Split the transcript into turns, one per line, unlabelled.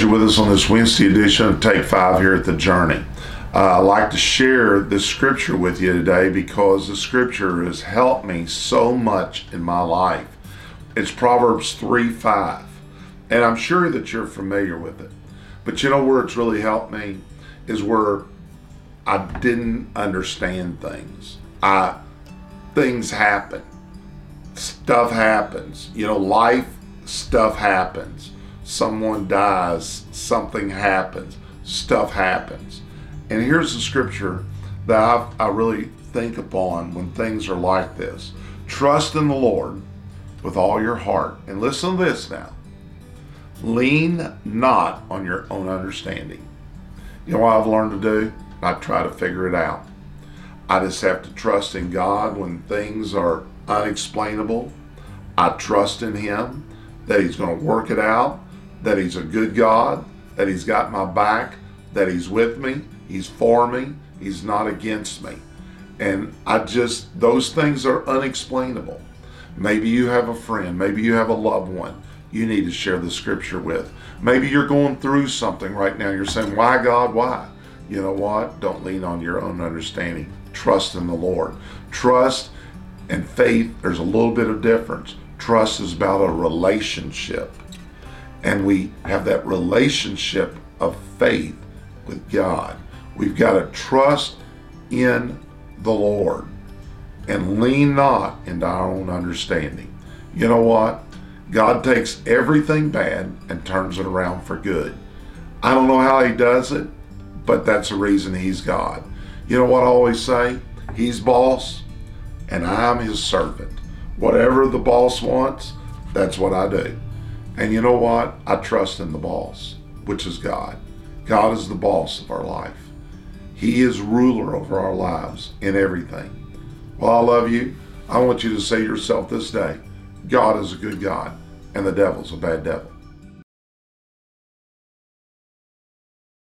You're with us on this Wednesday edition of Take Five here at the Journey. Uh, I'd like to share this scripture with you today because the scripture has helped me so much in my life. It's Proverbs 3 5. And I'm sure that you're familiar with it. But you know where it's really helped me? Is where I didn't understand things. I things happen. Stuff happens. You know, life stuff happens someone dies, something happens, stuff happens. And here's the scripture that I, I really think upon when things are like this trust in the Lord with all your heart. And listen to this now lean not on your own understanding. You know what I've learned to do? I try to figure it out. I just have to trust in God when things are unexplainable. I trust in Him that He's going to work it out that He's a good God, that He's got my back, that He's with me, He's for me, He's not against me. And I just, those things are unexplainable. Maybe you have a friend, maybe you have a loved one you need to share the scripture with. Maybe you're going through something right now. You're saying, Why, God, why? You know what? Don't lean on your own understanding. Trust in the Lord. Trust and faith, there's a little bit of difference. Trust is about a relationship and we have that relationship of faith with God. We've got to trust in the Lord and lean not into our own understanding. You know what? God takes everything bad and turns it around for good. I don't know how He does it, but that's the reason He's God. You know what I always say? He's boss and I'm His servant. Whatever the boss wants, that's what I do. And you know what? I trust in the boss, which is God. God is the boss of our life. He is ruler over our lives in everything. Well, I love you. I want you to say to yourself this day God is a good God, and the devil's a bad devil.